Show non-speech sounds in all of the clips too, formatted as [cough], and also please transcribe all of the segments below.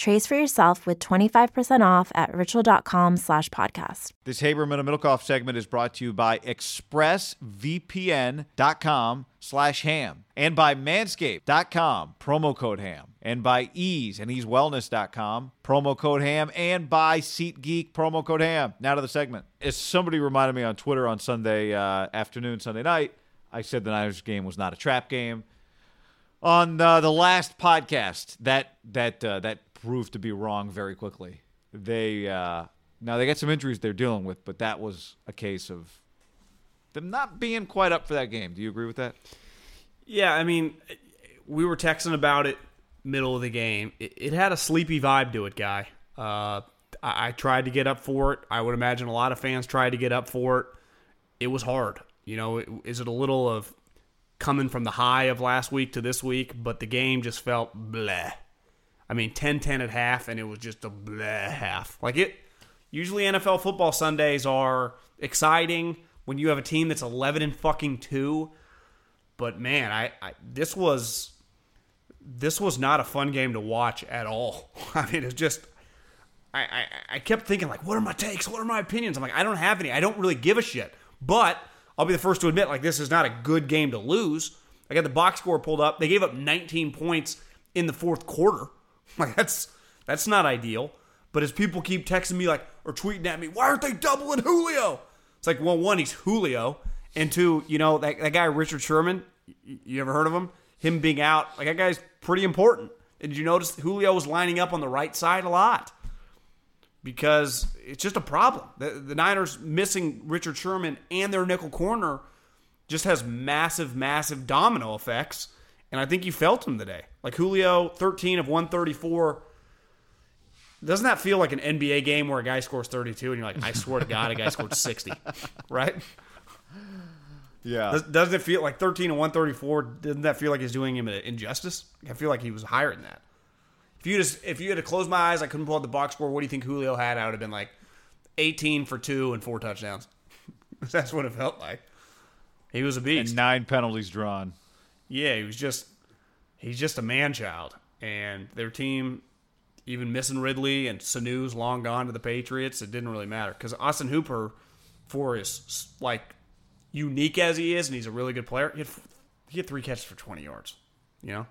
Trace for yourself with 25% off at ritual.com slash podcast. This Haberman and Middlekauff segment is brought to you by expressvpn.com slash ham and by manscaped.com, promo code ham, and by ease and easewellness.com, promo code ham, and by SeatGeek, promo code ham. Now to the segment. As somebody reminded me on Twitter on Sunday uh, afternoon, Sunday night, I said the Niners game was not a trap game. On uh, the last podcast, that that uh, that proved to be wrong very quickly. They uh, now they got some injuries they're dealing with, but that was a case of them not being quite up for that game. Do you agree with that? Yeah, I mean, we were texting about it middle of the game. It, it had a sleepy vibe to it, guy. Uh, I, I tried to get up for it. I would imagine a lot of fans tried to get up for it. It was hard. You know, is it a little of coming from the high of last week to this week, but the game just felt bleh. I mean, 10-10 at half, and it was just a bleh half. Like it. Usually, NFL football Sundays are exciting when you have a team that's 11 and fucking two. But man, I, I this was this was not a fun game to watch at all. [laughs] I mean, it's just I, I I kept thinking like, what are my takes? What are my opinions? I'm like, I don't have any. I don't really give a shit. But I'll be the first to admit, like, this is not a good game to lose. I got the box score pulled up. They gave up 19 points in the fourth quarter. [laughs] Like that's that's not ideal. But as people keep texting me like or tweeting at me, why aren't they doubling Julio? It's like, well, one, he's Julio, and two, you know that that guy Richard Sherman. You ever heard of him? Him being out, like that guy's pretty important. And did you notice Julio was lining up on the right side a lot? Because it's just a problem. The, the Niners missing Richard Sherman and their nickel corner just has massive, massive domino effects. And I think you felt him today. Like Julio, 13 of 134. Doesn't that feel like an NBA game where a guy scores 32 and you're like, I swear to God, a guy scored 60, [laughs] right? Yeah. Does, doesn't it feel like 13 and 134? Doesn't that feel like he's doing him an injustice? I feel like he was higher than that. If you just if you had to close my eyes, I couldn't pull out the box score. What do you think Julio had? I would have been like 18 for two and four touchdowns. [laughs] That's what it felt like. He was a beast. And nine penalties drawn. Yeah, he was just he's just a man child. And their team, even missing Ridley and Sanu's long gone to the Patriots, it didn't really matter because Austin Hooper, for his like unique as he is, and he's a really good player, he had, he had three catches for twenty yards. You know,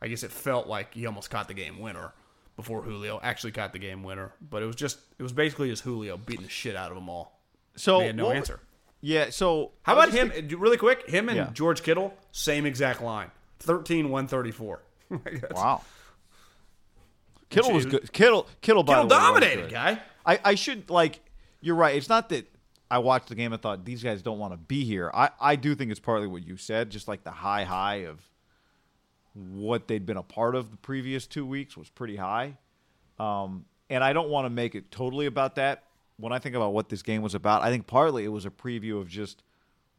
I guess it felt like he almost caught the game winner before Julio actually caught the game winner, but it was just it was basically just Julio beating the shit out of them all. So They had no what- answer. Yeah. So How about him? just Really quick, him and Yeah. George Kittle, same exact line 13 134. [laughs] Wow. Kittle was good. Kittle. Kittle. By Kittle the way, was dominated, guy. I, I should like. You're right. It's not that I watched the game and thought these guys don't want to be here. I I do think it's partly what you said, just like the high high of what they'd been a part of the previous two weeks was pretty high. Um, and I don't want to make it totally about that. When I think about what this game was about, I think partly it was a preview of just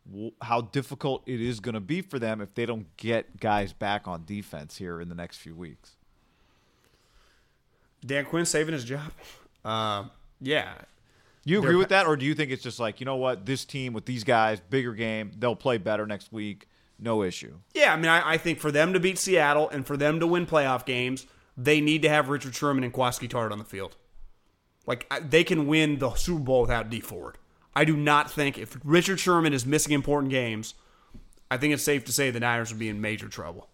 w- how difficult it is going to be for them if they don't get guys back on defense here in the next few weeks. Dan Quinn saving his job. Uh, yeah, You agree They're- with that, or do you think it's just like you know what, this team with these guys, bigger game, they'll play better next week, no issue. Yeah, I mean, I, I think for them to beat Seattle and for them to win playoff games, they need to have Richard Sherman and Jaquiski Tartt on the field. Like they can win the Super Bowl without Dee Ford. I do not think if Richard Sherman is missing important games, I think it's safe to say the Niners would be in major trouble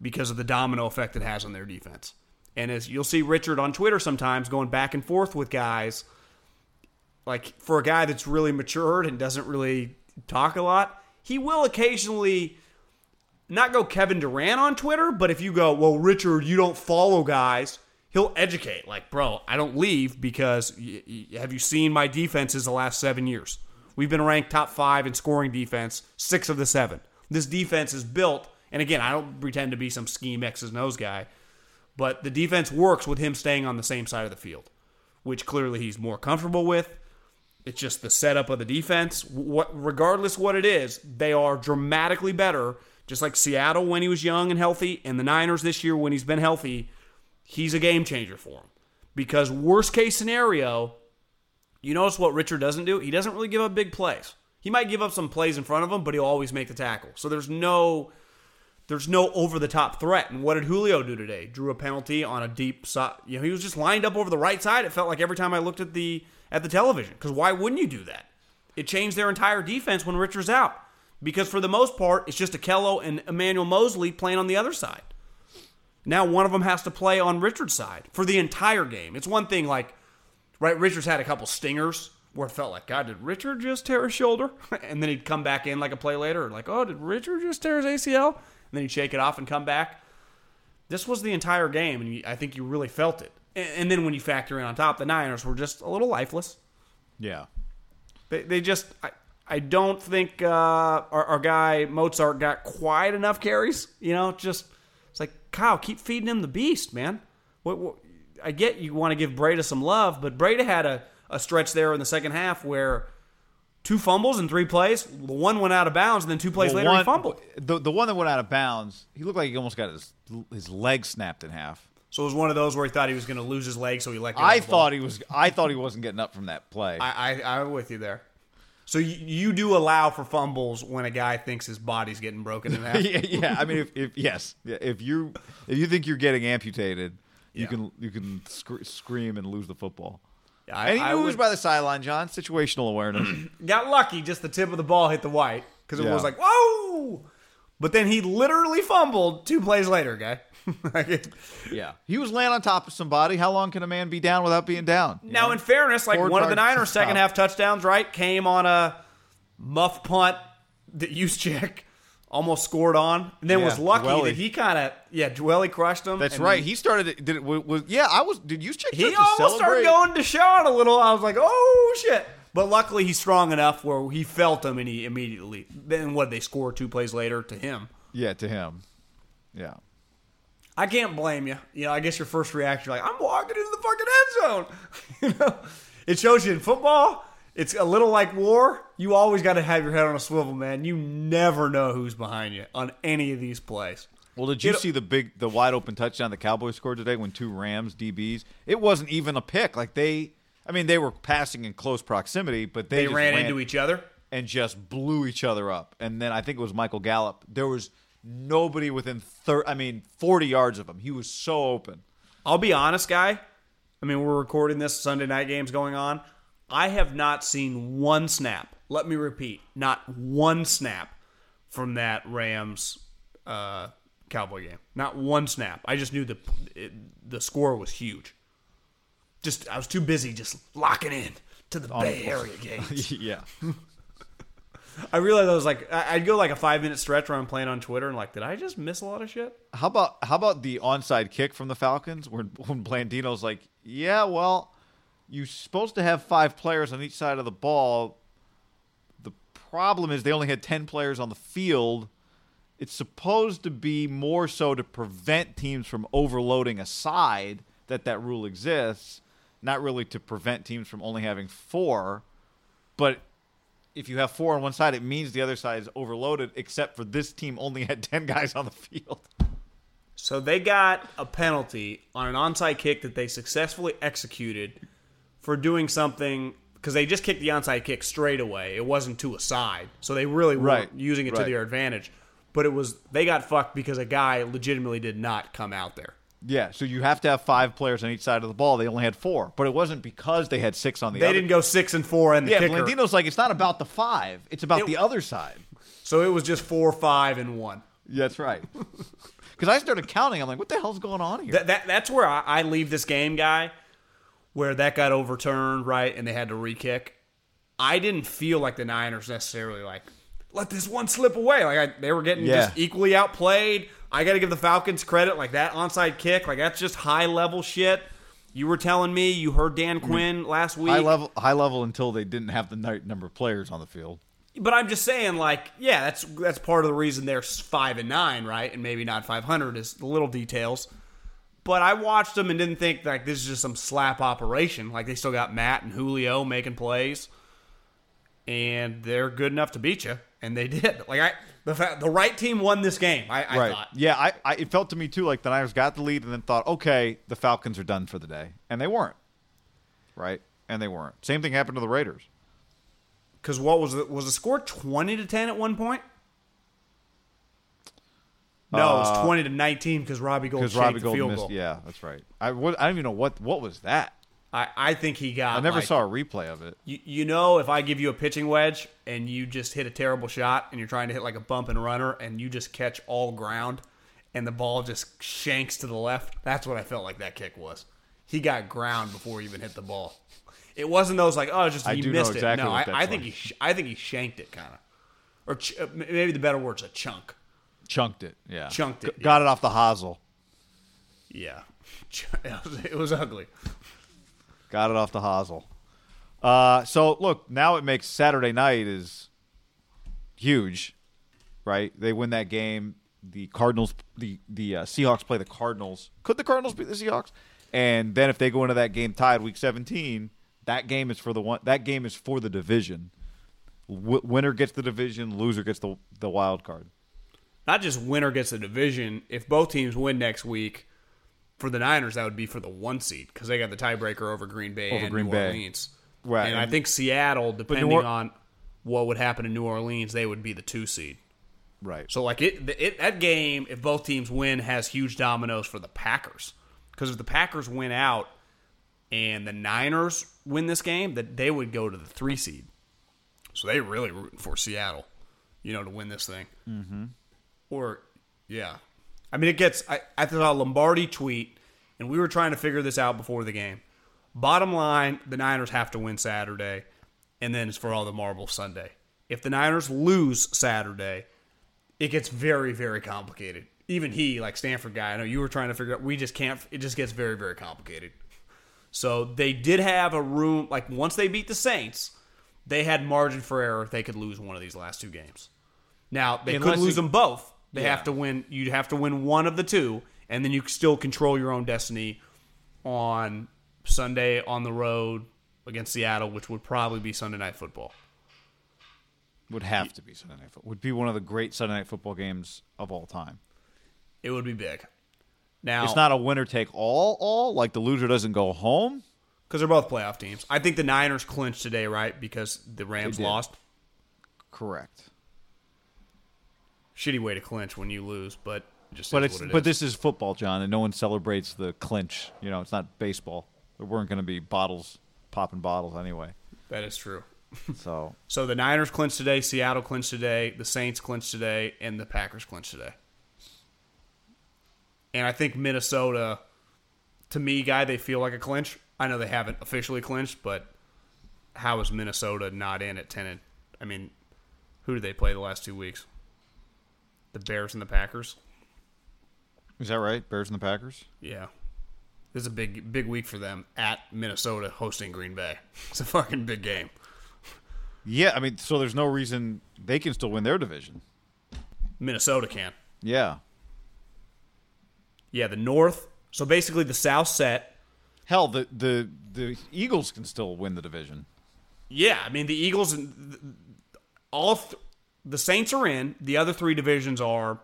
because of the domino effect it has on their defense. And as you'll see Richard on Twitter sometimes going back and forth with guys, like for a guy that's really matured and doesn't really talk a lot, he will occasionally not go Kevin Durant on Twitter, but if you go, well, Richard, you don't follow guys, he'll educate. Like, bro, I don't leave because y- y- have you seen my defenses the last seven years? We've been ranked top five in scoring defense, six of the seven. This defense is built, and again, I don't pretend to be some scheme X's and O's guy, but the defense works with him staying on the same side of the field, which clearly he's more comfortable with. It's just the setup of the defense. What, regardless what it is, they are dramatically better. Just like Seattle when he was young and healthy, and the Niners this year when he's been healthy, he's a game changer for him. Because worst case scenario, you notice what Richard doesn't do? He doesn't really give up big plays. He might give up some plays in front of him, but he'll always make the tackle. So there's no there's no over the top threat. And what did Julio do today? Drew a penalty on a deep side. You know, he was just lined up over the right side. It felt like every time I looked at the at the television. Because why wouldn't you do that? It changed their entire defense when Richard's out. Because for the most part, it's just Ahkello and Emmanuel Moseley playing on the other side. Now one of them has to play on Richard's side for the entire game. It's one thing like, right? Richard's had a couple stingers where it felt like, God, did Richard just tear his shoulder? [laughs] and then he'd come back in like a play later, like, oh, did Richard just tear his ACL? And then he'd shake it off and come back. This was the entire game, and you, I think you really felt it. And, and then when you factor in on top, the Niners were just a little lifeless. Yeah. They, they just, I, I don't think uh, our, our guy Mostert got quite enough carries. You know, just it's like Kyle, keep feeding him the beast, man. What, what, I get you want to give Breida some love, but Breida had a, a stretch there in the second half where two fumbles in three plays. The one went out of bounds, and then two plays Well, later he fumbled. The the one that went out of bounds, he looked like he almost got his his leg snapped in half. So it was one of those where he thought he was going to lose his leg, so he let go. I of the ball. thought he was. I thought he wasn't getting up from that play. I, I I'm with you there. So you, you do allow for fumbles when a guy thinks his body's getting broken in half. [laughs] yeah, yeah. I mean, if, if yes, if you if you think you're getting amputated, you Yeah. can you can sc- scream and lose the football. I, and he I moves would- by the sideline, John. Situational awareness. [clears throat] got lucky. Just the tip of the ball hit the white because it Yeah. was like whoa. But then he literally fumbled two plays later, guy. [laughs] Like yeah, he was laying on top of somebody. How long can a man be down without being down? You now, know? in fairness, like Four one of the targets to Niners' [laughs] second half touchdowns, right, came on a muff punt that Juszczyk almost scored on, and then Yeah, was lucky Dwelley. that he kind of yeah, Dwelley crushed him. That's and right. He started. it- Did it was, was yeah? I was. Did you check? He almost celebrate? started going to Sean a little. I was like, oh shit. But luckily, he's strong enough where he felt him and he immediately. Then what? They score two plays later to him. Yeah, to him. Yeah. I can't blame you. You know, I guess your first reaction, like, I'm walking into the fucking end zone. [laughs] you know, it shows you in football. It's a little like war. You always got to have your head on a swivel, man. You never know who's behind you on any of these plays. Well, did you It- see the big, the wide open touchdown the Cowboys scored today when two Rams DBs? It wasn't even a pick. Like they, I mean, they were passing in close proximity, but they, They, just ran, into each other. and just blew each other up. And then I think it was Michael Gallup. There was nobody within thir- I mean, forty yards of him. He was so open. I'll be honest, guy. I mean, we're recording this Sunday night games going on. I have not seen one snap. Let me repeat, not one snap from that Rams uh, Cowboy game. Not one snap. I just knew the it, the score was huge. Just I was too busy just locking in to the Bay Area games. [laughs] yeah. I realized I was like I'd go like a five minute stretch where I'm playing on Twitter and like, did I just miss a lot of shit? How about how about the onside kick from the Falcons when when Blandino's like, yeah, well, you're supposed to have five players on each side of the ball. The problem is they only had ten players on the field. It's supposed to be more so to prevent teams from overloading a side that that rule exists, not really to prevent teams from only having four. But if you have four on one side, it means the other side is overloaded. Except for this team only had [laughs] ten guys on the field. So they got a penalty on an onside kick that they successfully executed for doing something because they just kicked the onside kick straight away. It wasn't to a side, so they really weren't Right, using it to their advantage. But it was they got fucked because a guy legitimately did not come out there. Yeah, so you have to have five players on each side of the ball. They only had four, but it wasn't because they had six on the other side. They other. didn't go six and four and the Yeah, kicker, Valentino's like it's not about the five; it's about It- the other side. so it was just four, five, and one. Yeah, that's right. [laughs] Because I started counting, I'm like, what the hell's going on here? That, that that's where I, I leave this game, guy, where that got overturned, right, and they had to re-kick. I didn't feel like the Niners necessarily like let this one slip away. Like I, they were getting Yeah. just equally outplayed. I got to give the Falcons credit, like that onside kick, like that's just high level shit. You were telling me you heard Dan mm. Quinn last week, high level, high level until they didn't have the right number of players on the field. but I'm just saying, like, yeah, that's that's part of the reason they're five and nine, right, and maybe not five hundred is the little details. But I watched them and didn't think like this is just some slap operation. Like they still got Matt and Julio making plays, and they're good enough to beat you, and they did. Like I, the fa- the right team won this game. I, I right? thought. Yeah, I, I, it felt to me too like the Niners got the lead and then thought, okay, the Falcons are done for the day, and they weren't. Right, and they weren't. Same thing happened to the Raiders. Because what was the, was the score twenty to ten at one point? No, it was uh, twenty to nineteen because Robbie Gould Because Robbie the Gold field missed. goal. Yeah, that's right. I, what, I don't even know what what was that. I, I think he got. I never like- saw a replay of it. You, you know, if I give you a pitching wedge and you just hit a terrible shot and you're trying to hit like a bump and runner and you just catch all ground and the ball just shanks to the left, that's what I felt like that kick was. He got ground before he even hit the ball. It wasn't those like oh just I he do know missed exactly it. No, I, I think like. he sh- I think he shanked it kind of, or ch- uh, maybe the better word's a chunk. Chunked it. Yeah, Chunked it, got it off the hosel. Yeah, [laughs] it was ugly. Got it off the hosel. Uh, so look, now it makes Saturday night is huge, right? They win that game. The Cardinals, the the uh, Seahawks play the Cardinals. Could the Cardinals beat the Seahawks? And then if they go into that game tied, Week 17, that game is for the one. That game is for the division. W- winner gets the division. Loser gets the the wild card. not just winner gets the division. If both teams win next week, for the Niners, that would be for the one seed because they got the tiebreaker over Green Bay Over and Green New Bay. Orleans. Right. And I think Seattle, depending Or- on what would happen in New Orleans, they would be the two seed. Right. So like it, it that game, if both teams win, has huge dominoes for the Packers. Because if the Packers win out and the Niners win this game, that they would go to the three seed. So they really rooting for Seattle, you know, to win this thing. Mm-hmm. Or yeah, I mean it gets. I I saw a Lombardi tweet, and we were trying to figure this out before the game. Bottom line, the Niners have to win Saturday, and then it's for all the marbles Sunday. If the Niners lose Saturday, it gets very, very complicated. Even he, like Stanford guy, I know you were trying to figure out. We just can't. It just gets very, very complicated. So they did have a room. Like once they beat the Saints, they had margin for error. if They could lose one of these last two games. Now they Unless could lose them both. They Yeah. have to win. You'd have to win one of the two, and then you still control your own destiny on Sunday on the road against Seattle, which would probably be Sunday night football. Would have to be Sunday night. Football. Would be one of the great Sunday night football games of all time. It would be big. Now It's not a winner take all. All like the loser doesn't go home. because they're both playoff teams. I think the Niners clinched today, right? Because the Rams lost. Correct. Shitty way to clinch when you lose, but just But it's it but is. this is football, John, and no one celebrates the clinch. You know, it's not baseball. There weren't going to be bottles popping bottles anyway. that is true. So [laughs] So the Niners clinched today, Seattle clinched today, the Saints clinched today, and the Packers clinched today. And I think Minnesota, to me, guy, they feel like a clinch. I know they haven't officially clinched, but how is Minnesota not in at ten? And, I mean, who did they play the last two weeks? The Bears and the Packers. is that right? Bears and the Packers. Yeah. This is a big big week for them at Minnesota hosting Green Bay. It's a fucking big game. Yeah, I mean, so there's no reason they can still win their division. Minnesota can. Yeah. Yeah, the North. So basically the South set. Hell, the the the Eagles can still win the division. Yeah, I mean the Eagles and all th- the Saints are in. The other three divisions are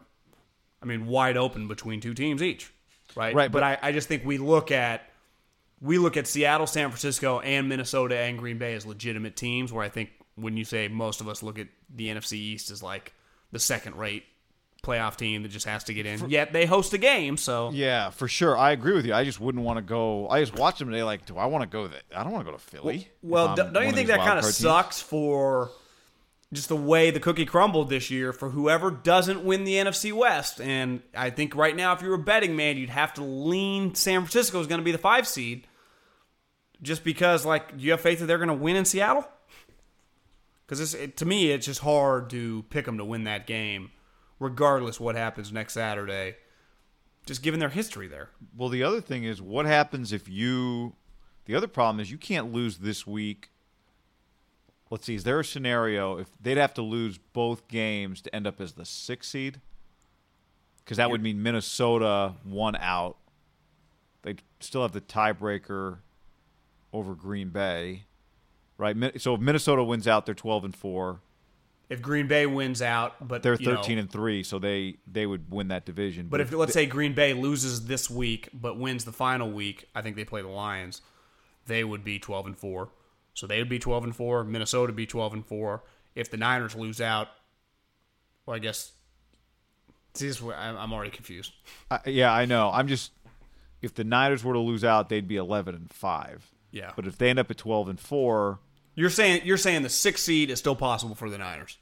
I mean wide open between two teams each. Right? Right, But, but- I, I just think we look at we look at Seattle, San Francisco, and Minnesota and Green Bay as legitimate teams. Where I think when you say most of us look at the NFC East as like the second rate playoff team that just has to get in. Yet they host a game, so Yeah, for sure. I agree with you. I just wouldn't want to go. I just watched them today. Like, do I want to go? That I don't want to go to Philly. Well, I'm don't you think that kind of sucks for just the way the cookie crumbled this year for whoever doesn't win the NFC West? And I think right now, if you were a betting man, you'd have to lean San Francisco is going to be the five seed, just because like do you have faith that they're going to win in Seattle? Because it, to me, it's just hard to pick them to win that game, regardless what happens next Saturday. Just given their history there. Well, the other thing is, what happens if you? The other problem is you can't lose this week. Let's see. Is there a scenario if they'd have to lose both games to end up as the sixth seed? Because that would mean Minnesota one out. They'd still have the tiebreaker over Green Bay, right? So if Minnesota wins out, they're twelve and four. If Green Bay wins out, but They're you know, thirteen and three, so they they would win that division. But if let's say Green Bay loses this week but wins the final week, I think they play the Lions. They would be twelve and four, so they would be twelve and four. Minnesota would be twelve and four. If the Niners lose out, well, I guess. See, this is where I'm I'm already confused. I, yeah, I know. I'm just if the Niners were to lose out, they'd be 11 and 5. Yeah. But if they end up at 12 and 4, You're saying you're saying the sixth seed is still possible for the Niners.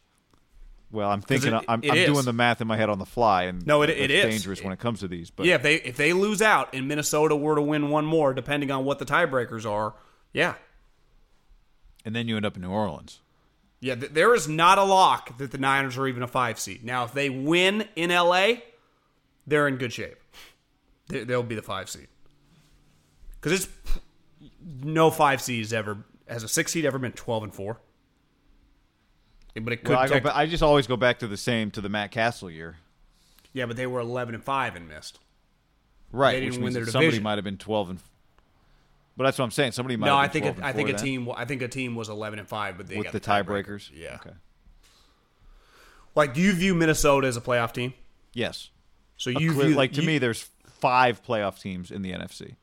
well, I'm thinking it- I'm, it I'm doing the math in my head on the fly and No, it- it's it is. dangerous when it comes to these, but yeah, if they if they lose out and Minnesota were to win one more, depending on what the tiebreakers are, yeah, and then you end up in New Orleans. Yeah, th- there is not a lock that the Niners are even a five seed. Now, if they win in LA, they're in good shape. They- They'll be the five seed because it's no five seeds ever has a six seed ever been twelve and four. But it could. Well, I, go tech- ba- I just always go back to the same to the Matt Cassel year. yeah, but they were eleven and five and missed. Right, They didn't which win means their somebody might have been 12 and But that's what I'm saying. Somebody might No, have I think 12 a, I think a then team. I think a team was eleven and five, but they with got the tiebreaker. tiebreakers. Yeah. Okay. Like, do you view Minnesota as a playoff team? Yes. So you clear- view like to you- me there's 5 playoff teams in the NFC.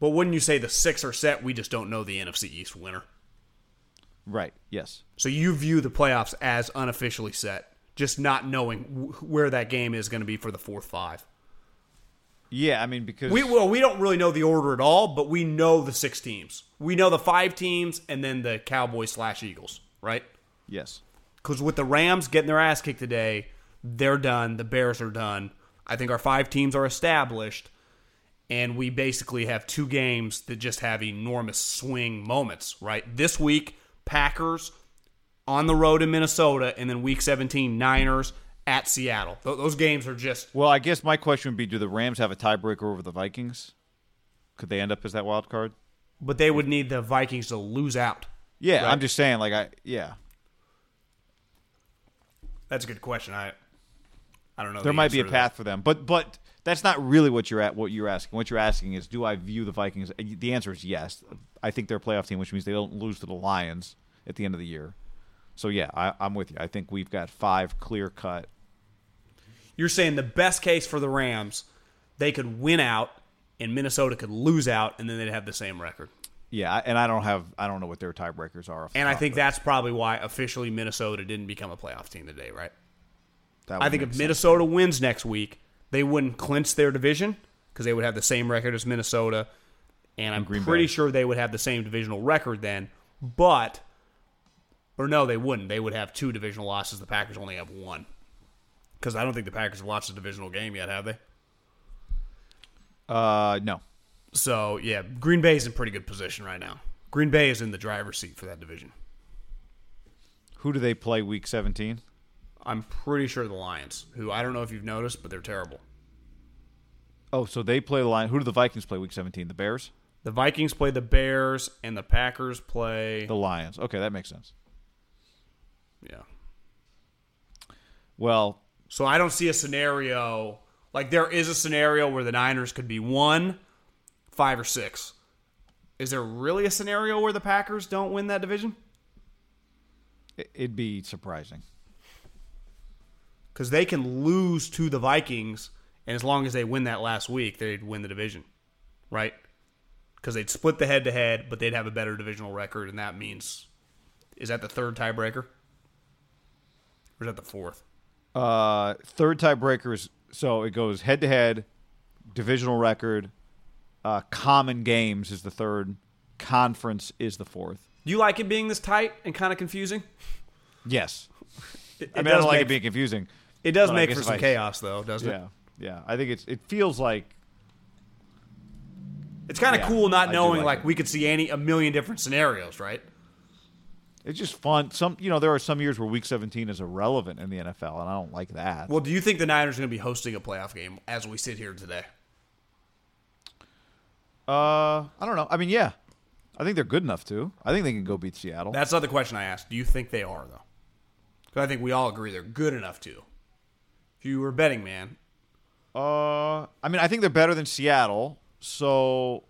But wouldn't you say the six are set? We just don't know the NFC East winner. Right. Yes. So you view the playoffs as unofficially set, just not knowing wh- where that game is going to be for the fourth five. Yeah, I mean because We well, we don't really know the order at all, but we know the six teams. We know the five teams, and then the Cowboys slash Eagles, right? yes. Because with the Rams getting their ass kicked today, they're done. The Bears are done. I think our five teams are established, and we basically have two games that just have enormous swing moments. Right, this week Packers on the road in Minnesota, and then Week 17 Niners at Seattle. Th- those games are just Well, I guess my question would be: Do the Rams have a tiebreaker over the Vikings? Could they end up as that wild card? but they would need the Vikings to lose out. Yeah, Right. I'm just saying. Like, I yeah, That's a good question. I I don't know. there the might be a path for them, but but that's not really what you're at. What you're asking. What you're asking is, do I view the Vikings? The answer is yes. I think they're a playoff team, which means they don't lose to the Lions at the end of the year. So yeah, I, I'm with you. I think we've got five clear cut. You're saying the best case for the Rams, they could win out, and Minnesota could lose out, and then they'd have the same record. Yeah, and I don't have I don't know what their tiebreakers are. And I think that's probably why officially Minnesota didn't become a playoff team today, right? that I think if sense. Minnesota wins next week, they wouldn't clinch their division because they would have the same record as Minnesota, and I'm pretty Bay. sure they would have the same divisional record then. But, or no, they wouldn't. They would have two divisional losses. The Packers only have one because I don't think the Packers have watched a divisional game yet, have they? uh no, So yeah, Green Bay is in pretty good position right now. Green Bay is in the driver's seat for that division. who do they play week 17? I'm pretty sure the Lions, who I don't know if you've noticed, but they're terrible. Oh, so they play the Lions. Who do the Vikings play week 17? The Bears, The Vikings play the Bears, and the Packers play. the Lions. Okay, that makes sense. Yeah. Well, So I don't see a scenario like there is a scenario where the Niners could be one, five, or six. Is there really a scenario where the Packers don't win that division? it- it'd be surprising. Because they can lose to the Vikings, and as long as they win that last week, they'd win the division, right? because they'd split the head to head, but they'd have a better divisional record, and that means is that the third tiebreaker, or is that the fourth? Uh, third tiebreaker is so it goes head to head, divisional record, uh, common games is the third, conference is the fourth. Do you like it being this tight and kind of confusing? Yes, [laughs] It, I mean I don't like make- it being confusing. It does make for some I- chaos, though, doesn't Yeah, it? yeah. I think it's it feels like It's kind of Yeah, cool not knowing like like we could see any a million different scenarios, right? It's just fun. Some you know there are some years where Week 17 is irrelevant in the NFL, and I don't like that. Well, do you think the Niners are going to be hosting a playoff game as we sit here today? Uh, I don't know. I mean, yeah, I think they're good enough to. I think they can go beat Seattle. That's not the question I asked. Do you think they are though? Because I think we all agree they're good enough to. If you were betting man, Uh, I mean, I think they're better than Seattle. So,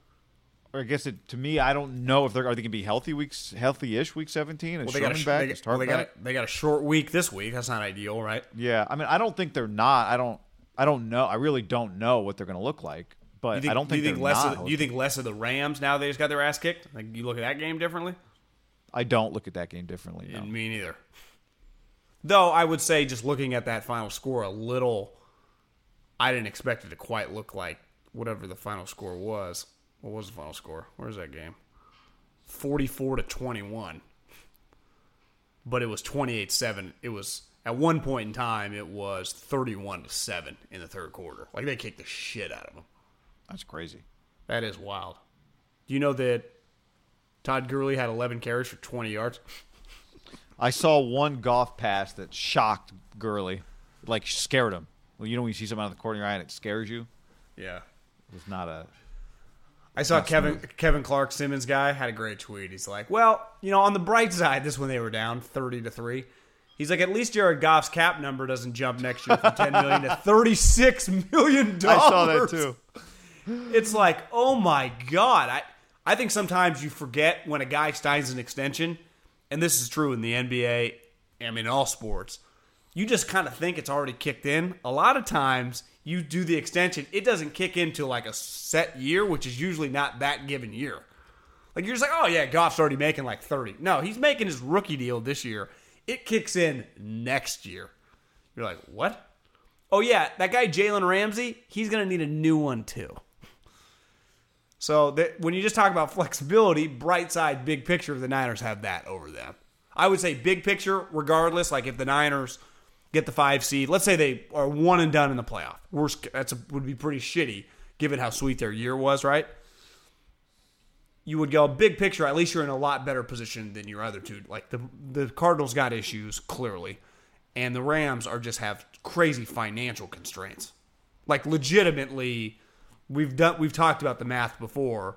I guess it, to me, I don't know if they're are they going to be healthy weeks, healthy-ish week 17. Well, they got, sh- back? they, got, well, they, got a, they got a short week this week. That's not ideal, right? Yeah, I mean, I don't think they're not. I don't. I don't know. I really don't know what they're going to look like. But think, I don't think, you think less. not. Of, the- you think less of the Rams now they just got their ass kicked? Like you look at that game differently? I don't look at that game differently. No. Me neither. Though I would say, just looking at that final score, a little, I didn't expect it to quite look like whatever the final score was. What was the final score? Where's that game? Forty-four to twenty-one. But it was twenty-eight-seven. It was at one point in time. It was thirty-one to seven in the third quarter. Like they kicked the shit out of them. That's crazy. That is wild. Do you know that Todd Gurley had eleven carries for twenty yards? I saw one golf pass that shocked Gurley, like scared him. Well, you know when you see something out of the corner of your eye and it scares you. Yeah. It was not a. I saw Kevin smooth. Kevin Clark Simmons guy had a great tweet. He's like, "Well, you know, on the bright side, this when they were down thirty to three, he's like, at least Jared Goff's cap number doesn't jump next year from ten million to thirty six million dollars. [laughs] I saw that too. It's like, oh my god! I I think sometimes you forget when a guy signs an extension, and this is true in the NBA. I mean, in all sports, you just kind of think it's already kicked in. A lot of times, you do the extension, it doesn't kick into like a set year, which is usually not that given year. Like you're just like, oh yeah, Goff's already making like thirty. No, he's making his rookie deal this year. It kicks in next year. You're like, what? Oh yeah, that guy Jalen Ramsey, he's gonna need a new one too. So that when you just talk about flexibility, bright side, big picture, the Niners have that over them. I would say big picture, regardless. Like if the Niners get the five seed, let's say they are one and done in the playoff. Worst, that's a, would be pretty shitty given how sweet their year was, right? You would go big picture. At least you're in a lot better position than your other two. Like the the Cardinals got issues clearly, and the Rams are just have crazy financial constraints. Like legitimately, we've done we've talked about the math before.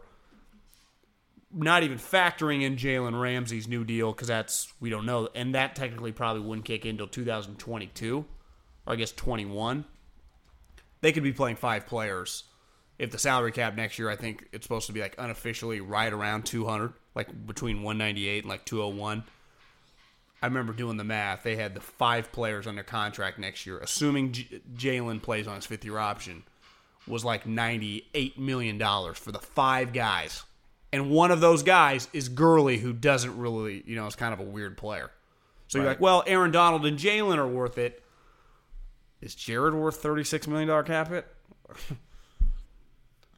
Not even factoring in Jalen Ramsey's new deal because that's we don't know, and that technically probably wouldn't kick in until 2022, or I guess 21. They could be playing five players. If the salary cap next year, I think it's supposed to be like unofficially right around 200, like between 198 and like 201. I remember doing the math. They had the five players under contract next year, assuming J- Jalen plays on his fifth year option, was like $98 million for the five guys. And one of those guys is Gurley, who doesn't really, you know, is kind of a weird player. So you're like, well, Aaron Donald and Jalen are worth it. Is Jared worth $36 million cap hit? [laughs]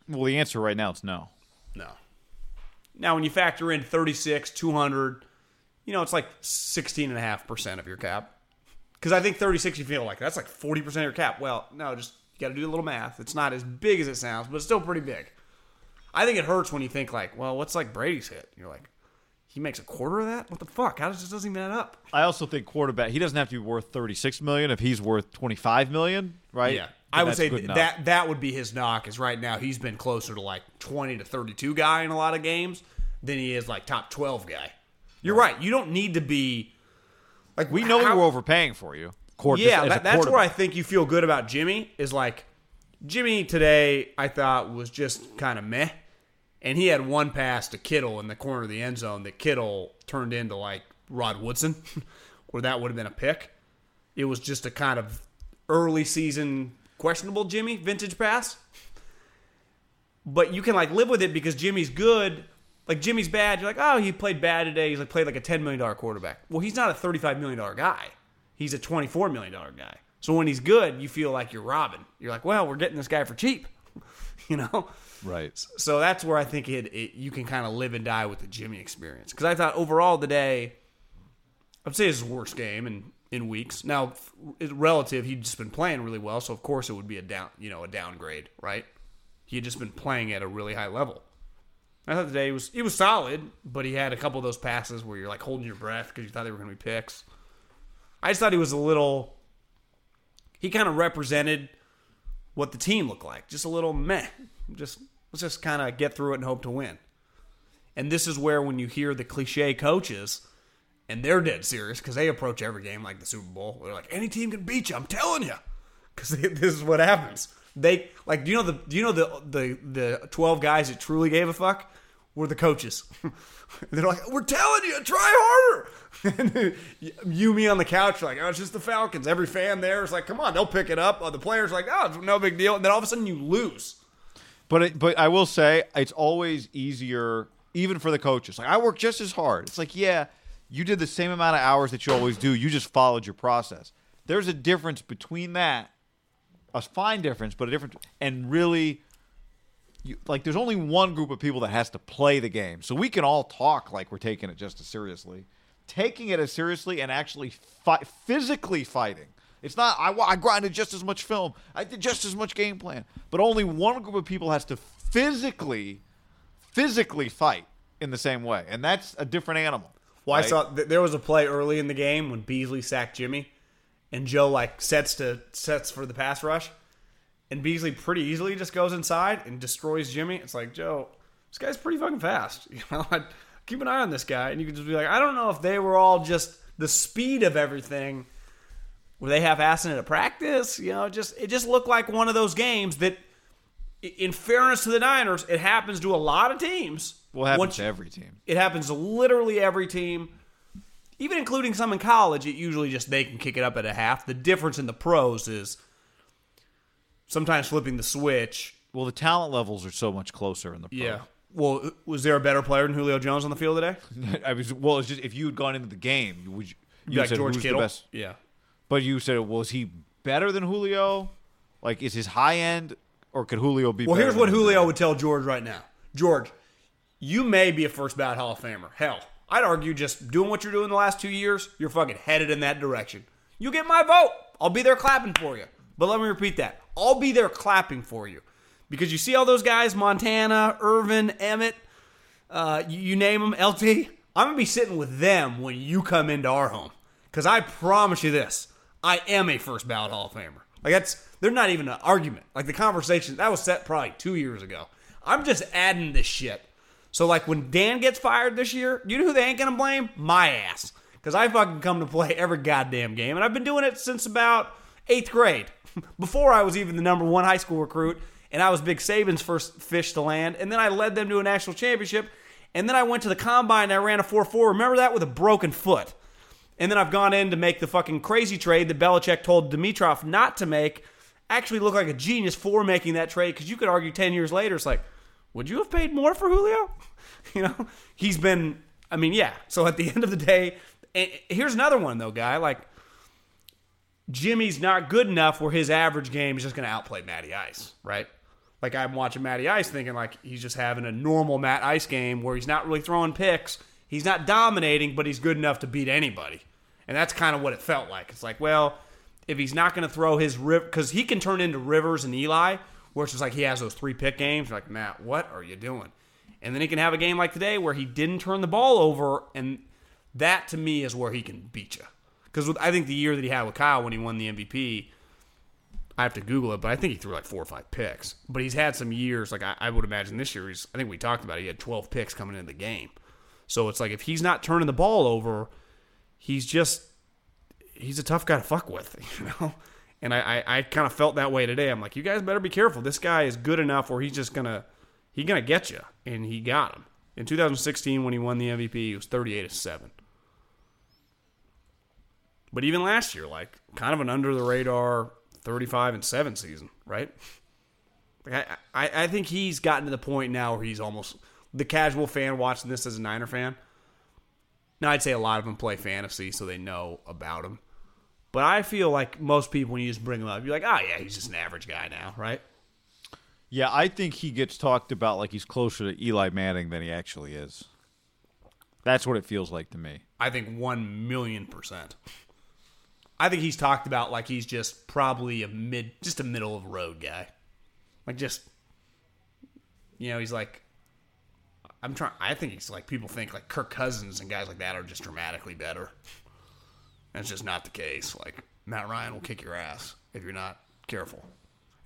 Well, the answer right now is no. No. Now, when you factor in 36, 200, you know, it's like 16.5% of your cap. Because I think 36, you feel like that's like 40% of your cap. Well, no, just you got to do a little math. It's not as big as it sounds, but it's still pretty big. I think it hurts when you think, like, well, what's like Brady's hit? You're like, he makes a quarter of that? What the fuck? How does this doesn't even add up? I also think quarterback. He doesn't have to be worth thirty six million if he's worth twenty five million, right? Yeah. I would say th- that that would be his knock. Is right now he's been closer to like twenty to thirty two guy in a lot of games than he is like top twelve guy. You're right. You don't need to be like we know how- we were overpaying for you. Court, Yeah, that, that's where I think you feel good about Jimmy. Is like Jimmy today. I thought was just kind of meh, and he had one pass to Kittle in the corner of the end zone that Kittle turned into like Rod Woodson, [laughs] where that would have been a pick. It was just a kind of early season questionable Jimmy vintage pass. but you can like live with it because Jimmy's good. Like Jimmy's bad, you're like, oh, he played bad today. He's like played like a ten million dollar quarterback. Well, he's not a thirty five million dollar guy. He's a twenty four million dollar guy. So when he's good, you feel like you're robbing. You're like, well, we're getting this guy for cheap, [laughs] you know. Right. So that's where I think it, it you can kind of live and die with the Jimmy experience. Because I thought overall today, I'd say it's his worst game in in weeks. Now, relative, he'd just been playing really well, so of course it would be a down, you know, a downgrade, right? He had just been playing at a really high level. I thought today was he was solid, but he had a couple of those passes where you're like holding your breath because you thought they were going to be picks. I just thought he was a little. He kind of represented what the team looked like, just a little meh. Just let's just kind of get through it and hope to win. And this is where when you hear the cliche coaches, and they're dead serious because they approach every game like the Super Bowl. They're like, any team can beat you. I'm telling you, because [laughs] this is what happens. They like, do you know the do you know the the the twelve guys that truly gave a fuck were the coaches. [laughs] They're like, we're telling you, try harder. [laughs] you, me on the couch, like, oh, it's just the Falcons. Every fan there is like, come on, they'll pick it up. The players like, oh, it's no big deal. And then all of a sudden you lose. But it, but I will say it's always easier, even for the coaches. Like I work just as hard. It's like, yeah, you did the same amount of hours that you always do. You just followed your process. There's a difference between that, a fine difference, but a difference, and really you, like there's only one group of people that has to play the game. So we can all talk like we're taking it just as seriously. Taking it as seriously and actually fi- physically fighting. It's not I, I grinded just as much film. I did just as much game plan. But only one group of people has to physically physically fight in the same way. And that's a different animal. Well, right? I saw th- there was a play early in the game when Beasley sacked Jimmy and Joe like sets to sets for the pass rush and Beasley pretty easily just goes inside and destroys Jimmy. It's like Joe, this guy's pretty fucking fast. [laughs] You know, I'd keep an eye on this guy, and you can just be like, I don't know if they were all just the speed of everything. Were they half assing it at practice? You know, just it just looked like one of those games that, in fairness to the Niners, it happens to a lot of teams. Well, it happens Once, to every team. It happens to literally every team, even including some in college. It usually just they can kick it up at a half. The difference in the pros is sometimes flipping the switch. Well, the talent levels are so much closer in the pro. Yeah. Well, was there a better player than Julio Jones on the field today? [laughs] I was well. It's just if you had gone into the game, would you, you like said George who's Kittle? the best? Yeah. But you said, was he better than Julio? Like, is his high end, or could Julio be? Well, here's what Julio would tell George right now. George, you may be a first ballot Hall of Famer. Hell, I'd argue just doing what you're doing the last two years, you're fucking headed in that direction. You get my vote. I'll be there clapping for you. But let me repeat that. I'll be there clapping for you. Because you see all those guys, Montana, Irvin, Emmitt, uh, you, you name them, LT. I'm going to be sitting with them when you come into our home. Because I promise you this I am a first ballot Hall of Famer. Like, that's, they're not even an argument. Like, the conversation, that was set probably two years ago. I'm just adding this shit. So, like, when Dan gets fired this year, you know who they ain't going to blame? My ass. Because I fucking come to play every goddamn game. And I've been doing it since about eighth grade. Before I was even the number one high school recruit, and I was Big Saban's first fish to land, and then I led them to a national championship, and then I went to the combine and I ran a 4 4. Remember that with a broken foot. And then I've gone in to make the fucking crazy trade that Belichick told Dimitroff not to make. Actually, look like a genius for making that trade because you could argue 10 years later, it's like, would you have paid more for Julio? [laughs] you know, he's been, I mean, yeah. So at the [laughs] end of the day, here's another one, though, guy. Like, Jimmy's not good enough where his average game is just going to outplay Matty Ice, right? Like I'm watching Matty Ice thinking like he's just having a normal Matt Ice game where he's not really throwing picks. He's not dominating, but he's good enough to beat anybody. And that's kind of what it felt like. It's like, well, if he's not going to throw his rip, because he can turn into Rivers and Eli, where it's just like he has those three pick games. You're like, Matt, what are you doing? And then he can have a game like today where he didn't turn the ball over, and that to me is where he can beat you. Because I think the year that he had with Kyle when he won the MVP, I have to Google it, but I think he threw like four or five picks. But he's had some years, like I, I would imagine this year, he's, I think we talked about it, he had 12 picks coming into the game. So it's like if he's not turning the ball over, he's just, he's a tough guy to fuck with, [laughs] you know? And I, I, I kind of felt that way today. I'm like, you guys better be careful. This guy is good enough where he's just going to, he's going to get you. And he got him. In 2016, when he won the MVP, he was 38 to 7. But even last year, like kind of an under the radar 35 and 7 season, right? I, I, I think he's gotten to the point now where he's almost the casual fan watching this as a Niner fan. Now I'd say a lot of them play fantasy, so they know about him. But I feel like most people, when you just bring him up, you're like, oh yeah, he's just an average guy now, right? Yeah, I think he gets talked about like he's closer to Eli Manning than he actually is. That's what it feels like to me. I think one million percent. I think he's talked about like he's just probably a mid, just a middle of the road guy. Like just, you know, he's like, I'm trying. I think he's like people think like Kirk Cousins and guys like that are just dramatically better. That's just not the case. Like Matt Ryan will kick your ass if you're not careful.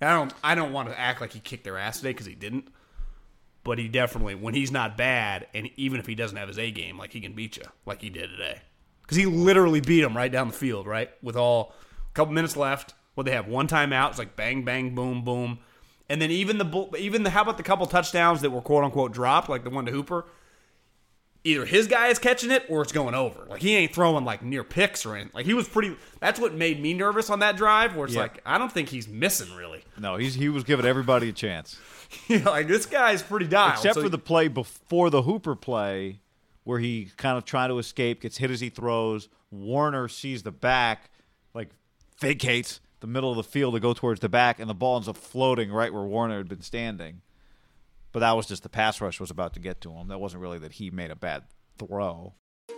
And I don't. I don't want to act like he kicked their ass today because he didn't. But he definitely, when he's not bad, and even if he doesn't have his A game, like he can beat you, like he did today. Because he literally beat him right down the field, right? With all a couple minutes left. What they have one timeout. It's like bang, bang, boom, boom. And then even the even the how about the couple touchdowns that were quote unquote dropped, like the one to Hooper. Either his guy is catching it or it's going over. Like he ain't throwing like near picks or anything. Like he was pretty. That's what made me nervous on that drive. Where it's Yeah. like I don't think he's missing really. [laughs] No, he's he was giving everybody a chance. Know, [laughs] like this guy's pretty dialed. Except So- for the play before the Hooper play, where he kind of trying to escape, gets hit as he throws. Warner sees the back, like vacates the middle of the field to go towards the back, and the ball ends up floating right where Warner had been standing. But that was just the pass rush was about to get to him. That wasn't really that he made a bad throw.